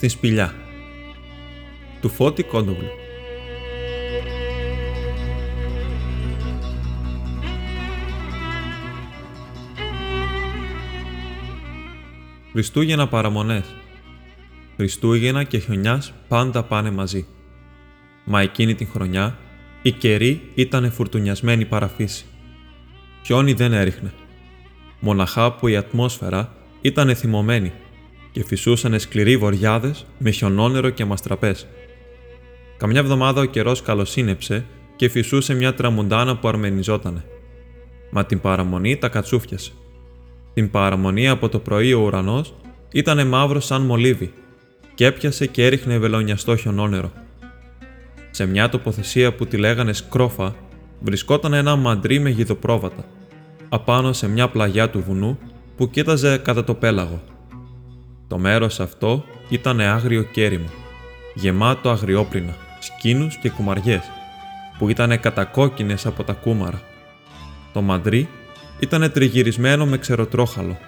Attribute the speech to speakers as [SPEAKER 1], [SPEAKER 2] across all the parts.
[SPEAKER 1] στην σπηλιά του Φώτη Κόντογλου. Χριστούγεννα παραμονές. Χριστούγεννα και χιονιάς πάντα πάνε μαζί. Μα εκείνη την χρονιά η καιρή ήταν φουρτουνιασμένη παραφύση. Χιόνι δεν έριχνε. Μοναχά που η ατμόσφαιρα ήταν θυμωμένη και φυσούσαν σκληροί βοριάδες με χιονόνερο και μαστραπές. Καμιά εβδομάδα ο καιρός καλοσύνεψε και φυσούσε μια τραμουντάνα που αρμενιζότανε. Μα την παραμονή τα κατσούφιασε. Την παραμονή από το πρωί ο ουρανός ήταν μαύρος σαν μολύβι και έπιασε και έριχνε βελονιαστό χιονόνερο. Σε μια τοποθεσία που τη λέγανε Σκρόφα βρισκόταν ένα μαντρί με γιδοπρόβατα, απάνω σε μια πλαγιά του βουνού που κοίταζε κατά το πέλαγο. Το μέρος αυτό ήταν άγριο κέριμο, γεμάτο αγριόπρινα, σκήνους και κουμαριές, που ήταν κατακόκκινες από τα κούμαρα. Το μαντρί ήταν τριγυρισμένο με ξεροτρόχαλο.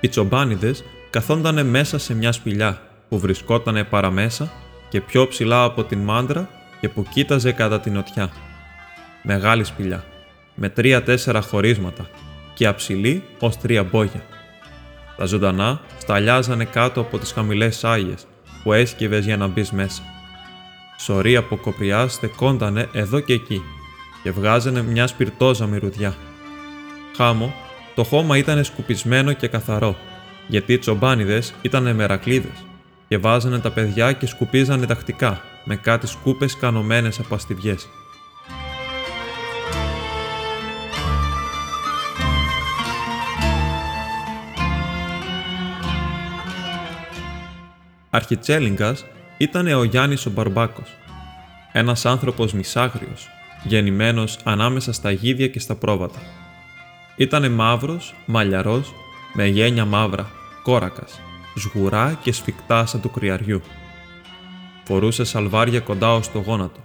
[SPEAKER 1] Οι τσομπάνιδες καθόντανε μέσα σε μια σπηλιά που βρισκότανε παραμέσα και πιο ψηλά από την μάντρα και που κοίταζε κατά την νοτιά. Μεγάλη σπηλιά, με τρία-τέσσερα χωρίσματα και αψηλή ως τρία μπόγια. Τα ζωντανά σταλιάζανε κάτω από τις χαμηλές άγιες που έσκυβες για να μπεις μέσα. Σωροί από κοπριά στεκόντανε εδώ και εκεί και βγάζανε μια σπιρτόζα μυρουδιά. Χάμο, το χώμα ήταν σκουπισμένο και καθαρό, γιατί οι τσομπάνιδες ήταν μερακλείδες και βάζανε τα παιδιά και σκουπίζανε τακτικά με κάτι σκούπες κανωμένες από αστιβιές. Αρχιτσέλιγκας ήταν ο Γιάννης ο Μπαρμπάκος, ένας άνθρωπος μισάγριος, γεννημένος ανάμεσα στα γίδια και στα πρόβατα. Ήτανε μαύρος, μαλλιαρός, με γένια μαύρα, κόρακας, σγουρά και σφιχτά σαν του κρυαριού. Φορούσε σαλβάρια κοντά ως το γόνατο,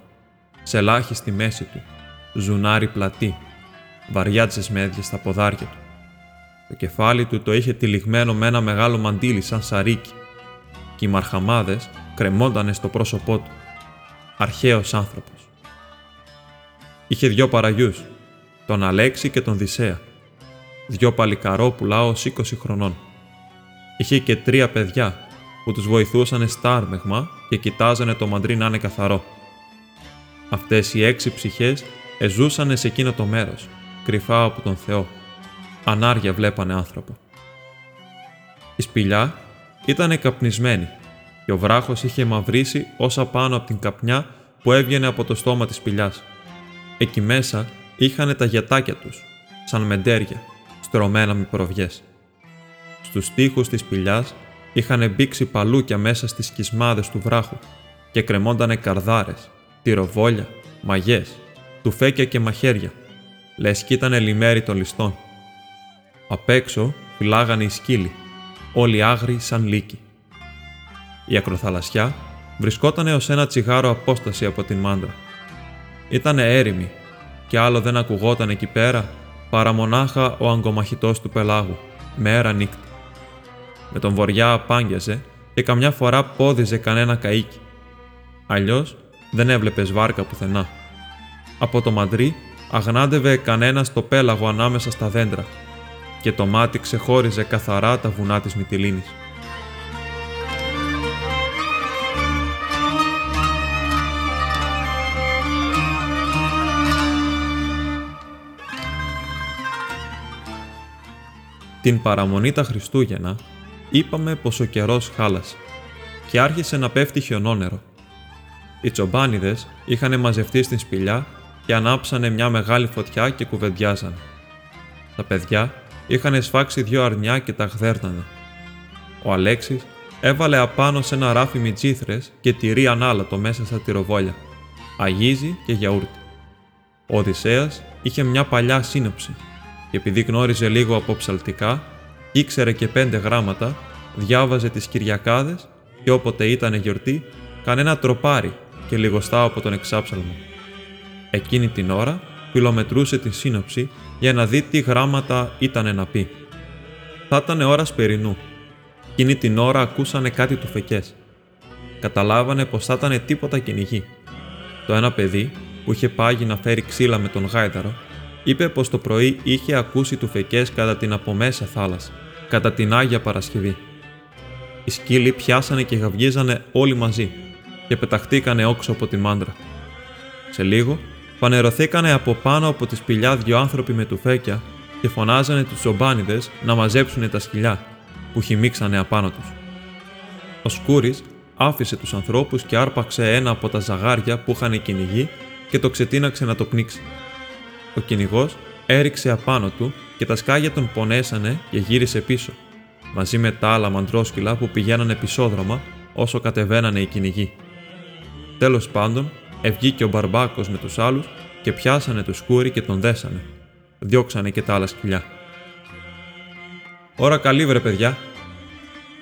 [SPEAKER 1] σελάχη στη μέση του, ζουνάρι πλατή, βαριά τσεσμέδια στα ποδάρια του. Το κεφάλι του το είχε τυλιγμένο με ένα μεγάλο μαντίλι σαν σαρίκι και οι μαρχαμάδες κρεμόντανε στο πρόσωπό του. Αρχαίος άνθρωπος. Είχε δυο παραγιούς, τον Αλέξη και τον Δυσσέα. Δυο παλικαρόπουλα ως 20 χρονών. Είχε και τρία παιδιά που τους βοηθούσαν στα άρμεγμα και κοιτάζανε το μαντρί να είναι καθαρό. Αυτές οι έξι ψυχές εζούσανε σε εκείνο το μέρος, κρυφά από τον Θεό. Ανάρια βλέπανε άνθρωπο. Η σπηλιά ήταν καπνισμένη και ο βράχος είχε μαυρίσει όσα πάνω από την καπνιά που έβγαινε από το στόμα της σπηλιάς. Εκεί μέσα είχαν τα γιατάκια τους, σαν μεντέρια, στρωμένα με προβιές. Στους τοίχους της σπηλιάς είχαν μπήξει παλούκια μέσα στις σκισμάδες του βράχου και κρεμόντανε καρδάρες, τυροβόλια, μαγιές, τουφέκια και μαχαίρια, λες κι ήταν λιμέρι των ληστών. Απ' έξω φυλάγανε οι σκύλοι, όλοι άγριοι σαν λύκοι. Η ακροθαλασσιά βρισκόταν έως ένα τσιγάρο απόσταση από την μάντρα. Ήτανε έρημη και άλλο δεν ακουγόταν εκεί πέρα παρά μονάχα ο αγκομαχητός του πελάγου, μέρα νύχτα. Με τον βοριά απάγγιαζε και καμιά φορά πόδιζε κανένα καΐκι. Αλλιώς δεν έβλεπες βάρκα πουθενά. Από το μαντρί αγνάντευε κανένα στο πέλαγο ανάμεσα στα δέντρα και το μάτι ξεχώριζε καθαρά τα βουνά της Μυτιλίνης. Την παραμονή τα Χριστούγεννα είπαμε πως ο καιρός χάλασε και άρχισε να πέφτει χιονόνερο. Οι τσομπάνιδες είχαν μαζευτεί στην σπηλιά και ανάψανε μια μεγάλη φωτιά και κουβεντιάζανε. Τα παιδιά είχαν σφάξει δυο αρνιά και τα γδέρνανε. Ο Αλέξης έβαλε απάνω σε ένα ράφι μιτζήθρες και τυρί ανάλατο μέσα στα τυροβόλια, αγίζι και γιαούρτι. Ο Οδυσσέας είχε μια παλιά σύνοψη και επειδή γνώριζε λίγο από ψαλτικά, ήξερε και πέντε γράμματα, διάβαζε τις Κυριακάδες και όποτε ήταν γιορτή, κανένα τροπάρι και λιγοστά από τον εξάψαλμο. Εκείνη την ώρα φιλομετρούσε τη σύνοψη για να δει τι γράμματα ήταν να πει. Θα ήταν ώρας σπερινού. Εκείνη την ώρα ακούσανε κάτι του φεκές. καταλάβανε πως θα ήταν τίποτα κυνηγή. Το ένα παιδί, που είχε πάγει να φέρει ξύλα με τον γάιδαρο, είπε πως το πρωί είχε ακούσει του φεκέ κατά την απομέσα θάλασσα, κατά την Άγια Παρασκευή. Οι σκύλοι πιάσανε και γαυγίζανε όλοι μαζί και πεταχτήκανε όξω από τη μάντρα. Σε λίγο, φανερωθήκανε από πάνω από τη σπηλιά δυο άνθρωποι με τουφέκια και φωνάζανε τους τσομπάνιδες να μαζέψουν τα σκυλιά που χυμίξανε απάνω τους. Ο Σκούρης άφησε τους ανθρώπους και άρπαξε ένα από τα ζαγάρια που είχαν κυνηγεί και το ξετίναξε να το πνίξει. Ο κυνηγός έριξε απάνω του και τα σκάγια τον πονέσανε και γύρισε πίσω, μαζί με τα άλλα μαντρόσκυλα που πηγαίνανε πισόδρομα όσο κατεβαίνανε οι κυνηγοί. Τέλος πάντων, ευγήκε ο Μπαρμπάκος με τους άλλους και πιάσανε το σκούρι και τον δέσανε. Διώξανε και τα άλλα σκυλιά. «Ώρα καλή βρε παιδιά»,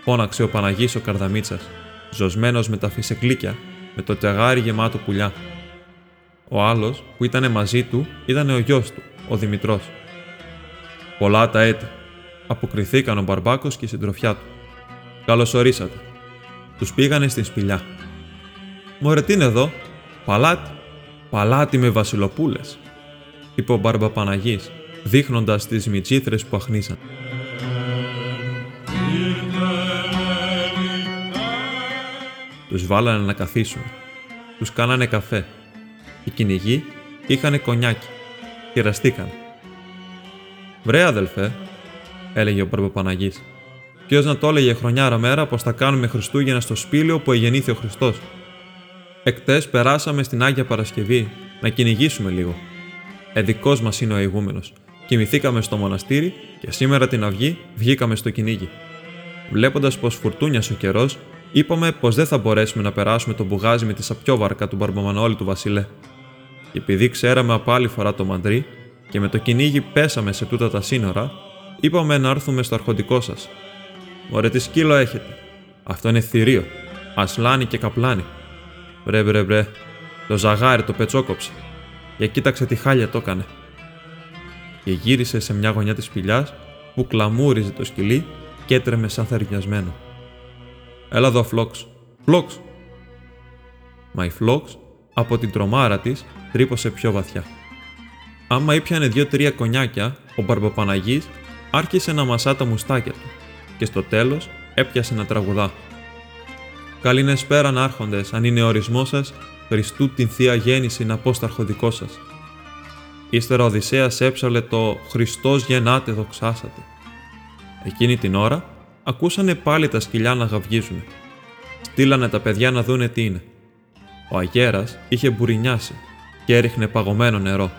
[SPEAKER 1] φώναξε ο Παναγής ο Καρδαμίτσας, ζωσμένος με τα φυσεκλίκια, με το τεγάρι γεμάτο πουλιά. Ο άλλος που ήταν μαζί του ήταν ο γιος του, ο Δημητρός. Πολλά τα έτη, αποκριθήκαν ο Μπαρμπάκος και η συντροφιά του. Καλώ ορίσατε. Τους πήγανε στην σπηλιά. Μωρέ, τι είναι εδώ, παλάτι, παλάτι με βασιλοπούλες, είπε ο Μπαρμπαπαναγής, δείχνοντας τις μυτσίθρες που αχνίσαν. Τους βάλανε να καθίσουν. Τους κάνανε καφέ οι κυνηγοί είχαν κονιάκι. Κεραστήκαν. Βρε αδελφέ, έλεγε ο Παρπαπαναγή. Ποιος να το έλεγε χρονιάρα μέρα πως θα κάνουμε Χριστούγεννα στο σπήλαιο που εγεννήθη ο Χριστός. Εκτές περάσαμε στην Άγια Παρασκευή να κυνηγήσουμε λίγο. Εδικό μας είναι ο ηγούμενο. Κοιμηθήκαμε στο μοναστήρι και σήμερα την αυγή βγήκαμε στο κυνήγι. Βλέποντας πως φουρτούνιασε ο καιρός, είπαμε πως δεν θα μπορέσουμε να περάσουμε το μπουγάζι με τη σαπιόβαρκα του Μπαρμπαμανόλη του Βασιλέ. Και επειδή ξέραμε από άλλη φορά το μαντρί και με το κυνήγι πέσαμε σε τούτα τα σύνορα, είπαμε να έρθουμε στο αρχοντικό σας. Μωρέ, τι σκύλο έχετε. Αυτό είναι θηρίο. Ασλάνι και καπλάνι. Βρε, βρε, βρε. Το ζαγάρι το πετσόκοψε. Για κοίταξε τι χάλια το έκανε. Και γύρισε σε μια γωνιά της σπηλιάς που κλαμούριζε το σκυλί και έτρεμε σαν θερινιασμένο. Έλα εδώ, Φλόξ. Φλόξ! Μα η Φλόξ από την τρομάρα της τρύπωσε πιο βαθιά. Άμα ήπιανε δύο-τρία κονιάκια, ο Μπαρμπαπαναγή άρχισε να μασά τα μουστάκια του και στο τέλος έπιασε να τραγουδά. Καληνεσπέραν άρχοντες, αν είναι ορισμό σας, Χριστού την θεία γέννηση να πω στα αρχοντικό σας. Ύστερα ο Οδυσσέας έψαλε το «Χριστός γεννάτε δοξάσατε». Εκείνη την ώρα ακούσανε πάλι τα σκυλιά να γαυγίζουν. Στείλανε τα παιδιά να δούνε τι είναι. Ο αγέρας είχε μπουρινιάσει και έριχνε παγωμένο νερό,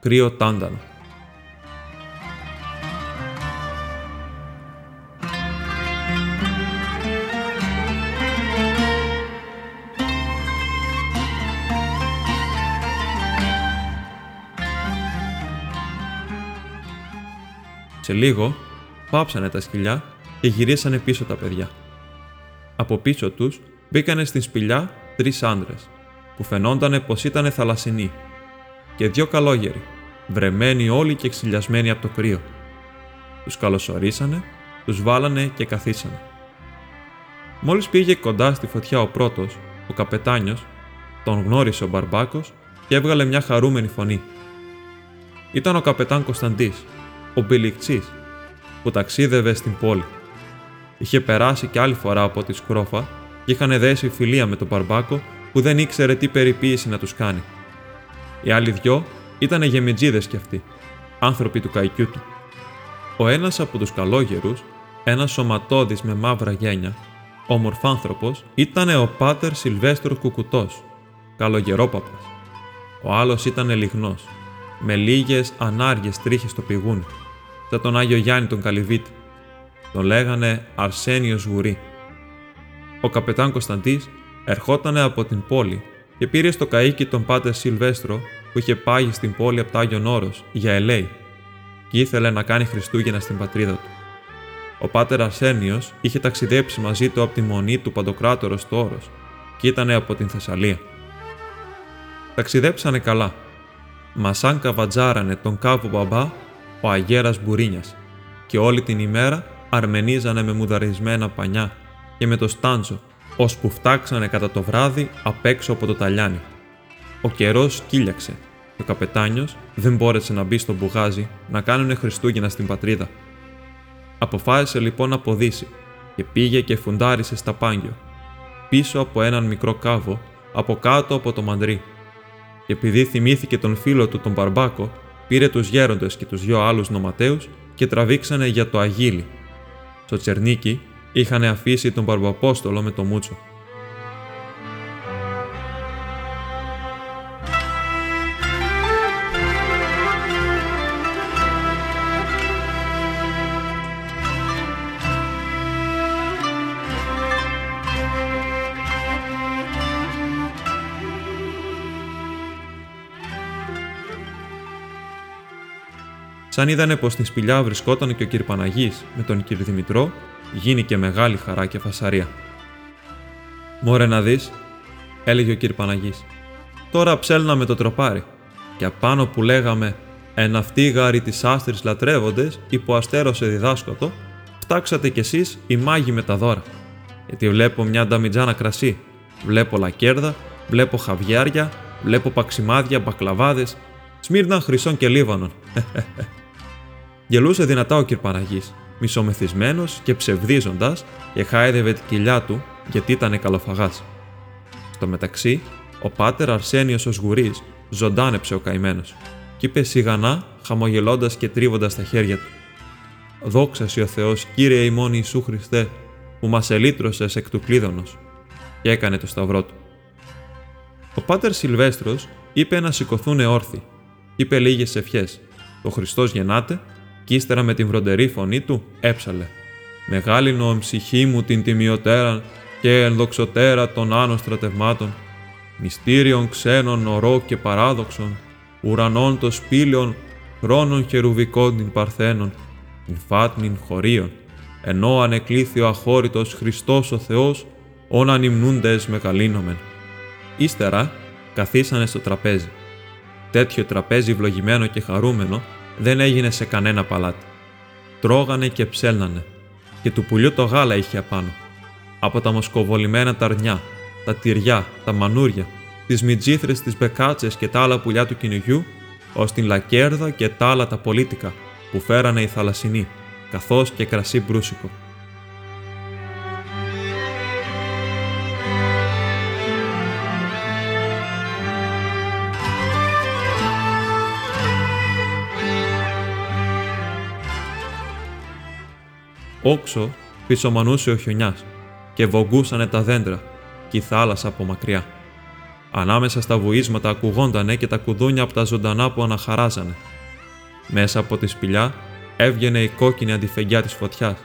[SPEAKER 1] κρύο τάντανο. Σε λίγο πάψανε τα σκυλιά και γυρίσανε πίσω τα παιδιά. Από πίσω τους μπήκανε στην σπηλιά τρεις άντρες, που φαινόντανε πως ήταν θαλασσινοί, και δυο καλόγεροι, βρεμένοι όλοι και ξυλιασμένοι από το κρύο. Τους καλωσορίσανε, τους βάλανε και καθίσανε. Μόλις πήγε κοντά στη φωτιά ο πρώτος, ο καπετάνιος, τον γνώρισε ο Μπαρμπάκος και έβγαλε μια χαρούμενη φωνή. Ήταν ο καπετάν Κωνσταντής, ο Μπιλικτσής, που ταξίδευε στην πόλη. Είχε περάσει κι άλλη φορά από τη Σκρόφα και είχαν δέσει φιλία με τον Μπαρμπάκο που δεν ήξερε τι περιποίηση να τους κάνει. Οι άλλοι δυο ήταν γεμιτζίδες κι αυτοί, άνθρωποι του καϊκιού του. Ο ένας από τους καλόγερους, ένας σωματώδης με μαύρα γένια, ομορφάνθρωπο, ήταν ο πάτερ Σιλβέστρο Κουκουτός, καλογερόπαπας. Ο άλλος ήταν λιγνός, με λίγες ανάργε τρίχες στο πηγούνι, σαν τον Άγιο Γιάννη τον Καλυβίτη. Τον λέγανε Αρσένιος Γουρί. Ο καπετάν Κωνσταντής ερχόταν από την πόλη και πήρε στο καίκι τον πάτερ Σιλβέστρο που είχε πάγει στην πόλη από το Άγιον Όρος για ελέη και ήθελε να κάνει Χριστούγεννα στην πατρίδα του. Ο πάτερ Αρσένιος είχε ταξιδέψει μαζί του από τη μονή του Παντοκράτορος στο Όρος και ήταν από την Θεσσαλία. Ταξιδέψανε καλά, μα σαν καβατζάρανε τον κάβο μπαμπά ο αγέρας Μπουρίνιας και όλη την ημέρα αρμενίζανε με μουδαρισμένα πανιά και με το στάντζο, ώσπου φτάξανε κατά το βράδυ απ' έξω από το ταλιάνι. Ο καιρός κύλιαξε και ο καπετάνιος δεν μπόρεσε να μπει στο μπουγάζι να κάνουνε Χριστούγεννα στην πατρίδα. Αποφάσισε λοιπόν να ποδήσει και πήγε και φουντάρισε στα πάγιο, πίσω από έναν μικρό κάβο, από κάτω από το μαντρί. Και επειδή θυμήθηκε τον φίλο του τον Μπαρμπάκο, πήρε τους γέροντες και τους δυο άλλους νοματέους και τραβήξανε για το Αγίλι. Στο Τσερνίκι είχαν αφήσει τον Μπαρμπαπόστολο με το Μούτσο. Σαν είδανε πως στην σπηλιά βρισκόταν και ο κ. Παναγής με τον κ. Δημητρό, γίνηκε μεγάλη χαρά και φασαρία. Μωρέ να δεις, έλεγε ο κ. Παναγής. Τώρα ψέλναμε το τροπάρι, και απάνω που λέγαμε Εν αυτοί γάρι της άστρης λατρεύοντες, υπό αστέρωσε διδάσκοτο, φτάξατε κι εσείς οι μάγοι με τα δώρα. Γιατί βλέπω μια νταμιτζάνα κρασί, βλέπω λακέρδα, βλέπω χαβιάρια, βλέπω παξιμάδια, μπακλαβάδες, σμύρνα χρυσών και λίβανων. Γελούσε δυνατά ο Κυρπαναγή, μισομεθυσμένος και ψευδίζοντας και χάιδευε την κοιλιά του γιατί ήταν καλοφαγάς. Στο μεταξύ, ο πάτερ Αρσένιος ο Σγουρή ζωντάνεψε ο καημένος και είπε σιγανά, χαμογελώντας και τρίβοντας τα χέρια του. Δόξα ο Θεός, κύριε ημών Ιησού Χριστέ, που μας ελύτρωσες εκ του κλείδωνος, και έκανε το σταυρό του. Ο πάτερ Σιλβέστρος είπε να σηκωθούν όρθιοι, είπε λίγες ευχές. Ο Χριστός γεννάται κι ύστερα με την βροντερή φωνή του έψαλε «Μεγάλη ψυχή μου την τιμιωτέραν και ενδοξωτέρα των άνω στρατευμάτων, μυστήριων ξένων ορό και παράδοξων, ουρανών το σπήλαιων, χρόνων χερουβικών την παρθένων, την φάτνην χωρίων, ενώ ανεκλήθη ο αχώρητος Χριστός ο Θεός, όν ανυμνούντες μεγαλύνομεν. Ύστερα καθίσανε στο τραπέζι. Τέτοιο τραπέζι βλογημένο και χαρούμενο δεν έγινε σε κανένα παλάτι. Τρώγανε και ψέλνανε, και του πουλιού το γάλα είχε απάνω. Από τα μοσκοβολημένα τα αρνιά, τα τυριά, τα μανούρια, τις μιτζήθρε, τις μπεκάτσες και τα άλλα πουλιά του κυνηγιού, ως την λακέρδα και τα άλλα τα πολίτικα που φέρανε οι θαλασσινοί, καθώς και κρασί μπρούσικο. Όξο πισωμανούσε ο χιονιάς και βογκούσανε τα δέντρα και η θάλασσα από μακριά. Ανάμεσα στα βουίσματα ακουγόντανε και τα κουδούνια από τα ζωντανά που αναχαράζανε. Μέσα από τη σπηλιά έβγαινε η κόκκινη αντιφεγγιά της φωτιάς,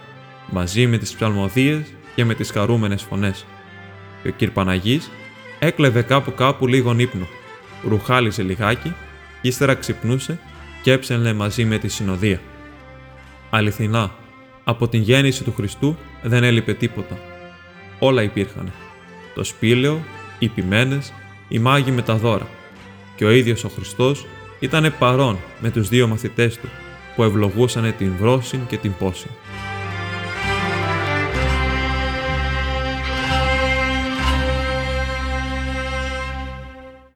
[SPEAKER 1] μαζί με τις ψαλμοδίες και με τις χαρούμενες φωνές. Και ο κυρ Παναγής έκλεβε κάπου κάπου λίγο ύπνο, ρουχάλιζε λιγάκι, ύστερα ξυπνούσε και έψελνε μαζί με τη συνοδεία. Αληθινά, από την γέννηση του Χριστού δεν έλειπε τίποτα. Όλα υπήρχαν. Το σπήλαιο, οι ποιμένες, οι μάγοι με τα δώρα. Και ο ίδιος ο Χριστός ήταν παρόν με τους δύο μαθητές του που ευλογούσαν την βρόση και την πόση.